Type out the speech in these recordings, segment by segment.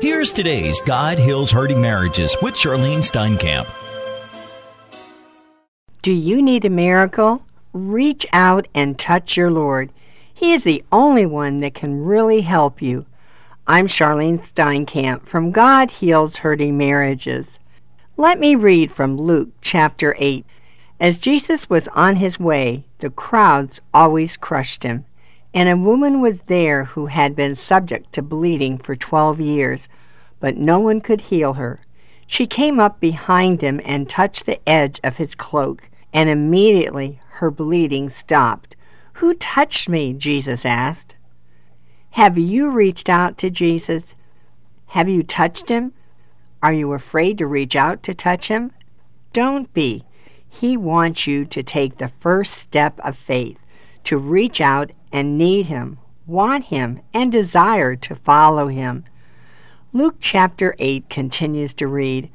Here's today's God Heals Hurting Marriages with Charlene Steinkamp. Do you need a miracle? Reach out and touch your Lord. He is the only one that can really help you. I'm Charlene Steinkamp from God Heals Hurting Marriages. Let me read from Luke chapter 8. As Jesus was on his way, the crowds always crushed him. And a woman was there who had been subject to bleeding for twelve years, but no one could heal her. She came up behind him and touched the edge of his cloak, and immediately her bleeding stopped. Who touched me? Jesus asked. Have you reached out to Jesus? Have you touched him? Are you afraid to reach out to touch him? Don't be. He wants you to take the first step of faith, to reach out and need him, want him, and desire to follow him. Luke chapter 8 continues to read,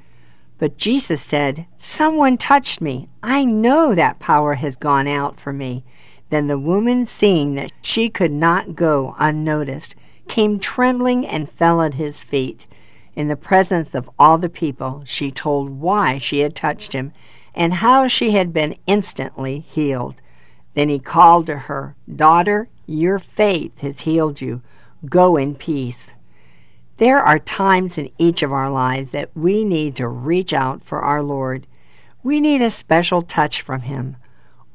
But Jesus said, Someone touched me. I know that power has gone out from me. Then the woman, seeing that she could not go unnoticed, came trembling and fell at his feet. In the presence of all the people, she told why she had touched him and how she had been instantly healed. Then he called to her, Daughter, your faith has healed you. Go in peace. There are times in each of our lives that we need to reach out for our Lord. We need a special touch from Him.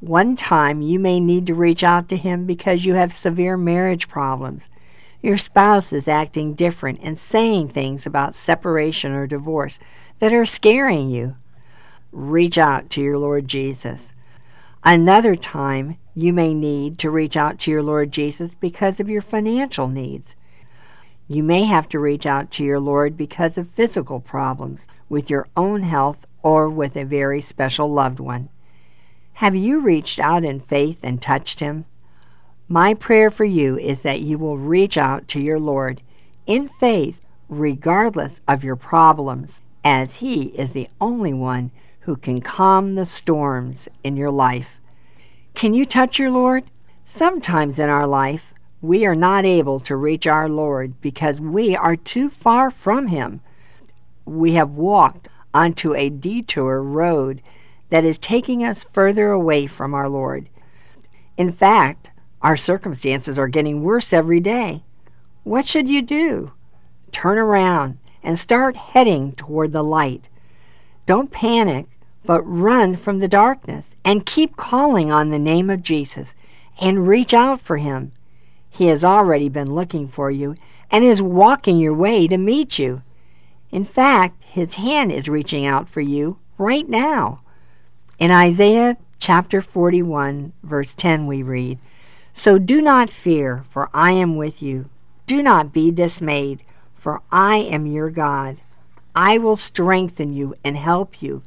One time you may need to reach out to Him because you have severe marriage problems. Your spouse is acting different and saying things about separation or divorce that are scaring you. Reach out to your Lord Jesus. Another time, you may need to reach out to your Lord Jesus because of your financial needs. You may have to reach out to your Lord because of physical problems with your own health or with a very special loved one. Have you reached out in faith and touched Him? My prayer for you is that you will reach out to your Lord in faith regardless of your problems, as He is the only one who can calm the storms in your life. Can you touch your Lord? Sometimes in our life, we are not able to reach our Lord because we are too far from Him. We have walked onto a detour road that is taking us further away from our Lord. In fact, our circumstances are getting worse every day. What should you do? Turn around and start heading toward the light. Don't panic but run from the darkness and keep calling on the name of Jesus and reach out for him. He has already been looking for you and is walking your way to meet you. In fact, his hand is reaching out for you right now. In Isaiah chapter 41, verse 10, we read, So do not fear, for I am with you. Do not be dismayed, for I am your God. I will strengthen you and help you.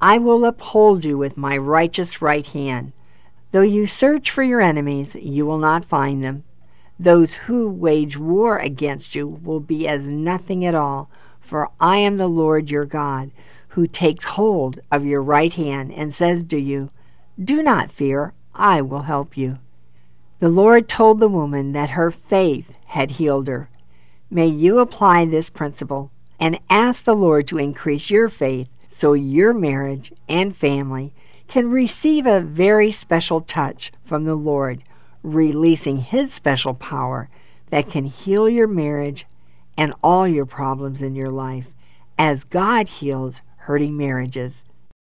I will uphold you with my righteous right hand. Though you search for your enemies, you will not find them. Those who wage war against you will be as nothing at all, for I am the Lord your God, who takes hold of your right hand and says to you, Do not fear, I will help you. The Lord told the woman that her faith had healed her. May you apply this principle and ask the Lord to increase your faith so your marriage and family can receive a very special touch from the Lord, releasing His special power that can heal your marriage and all your problems in your life as God heals hurting marriages.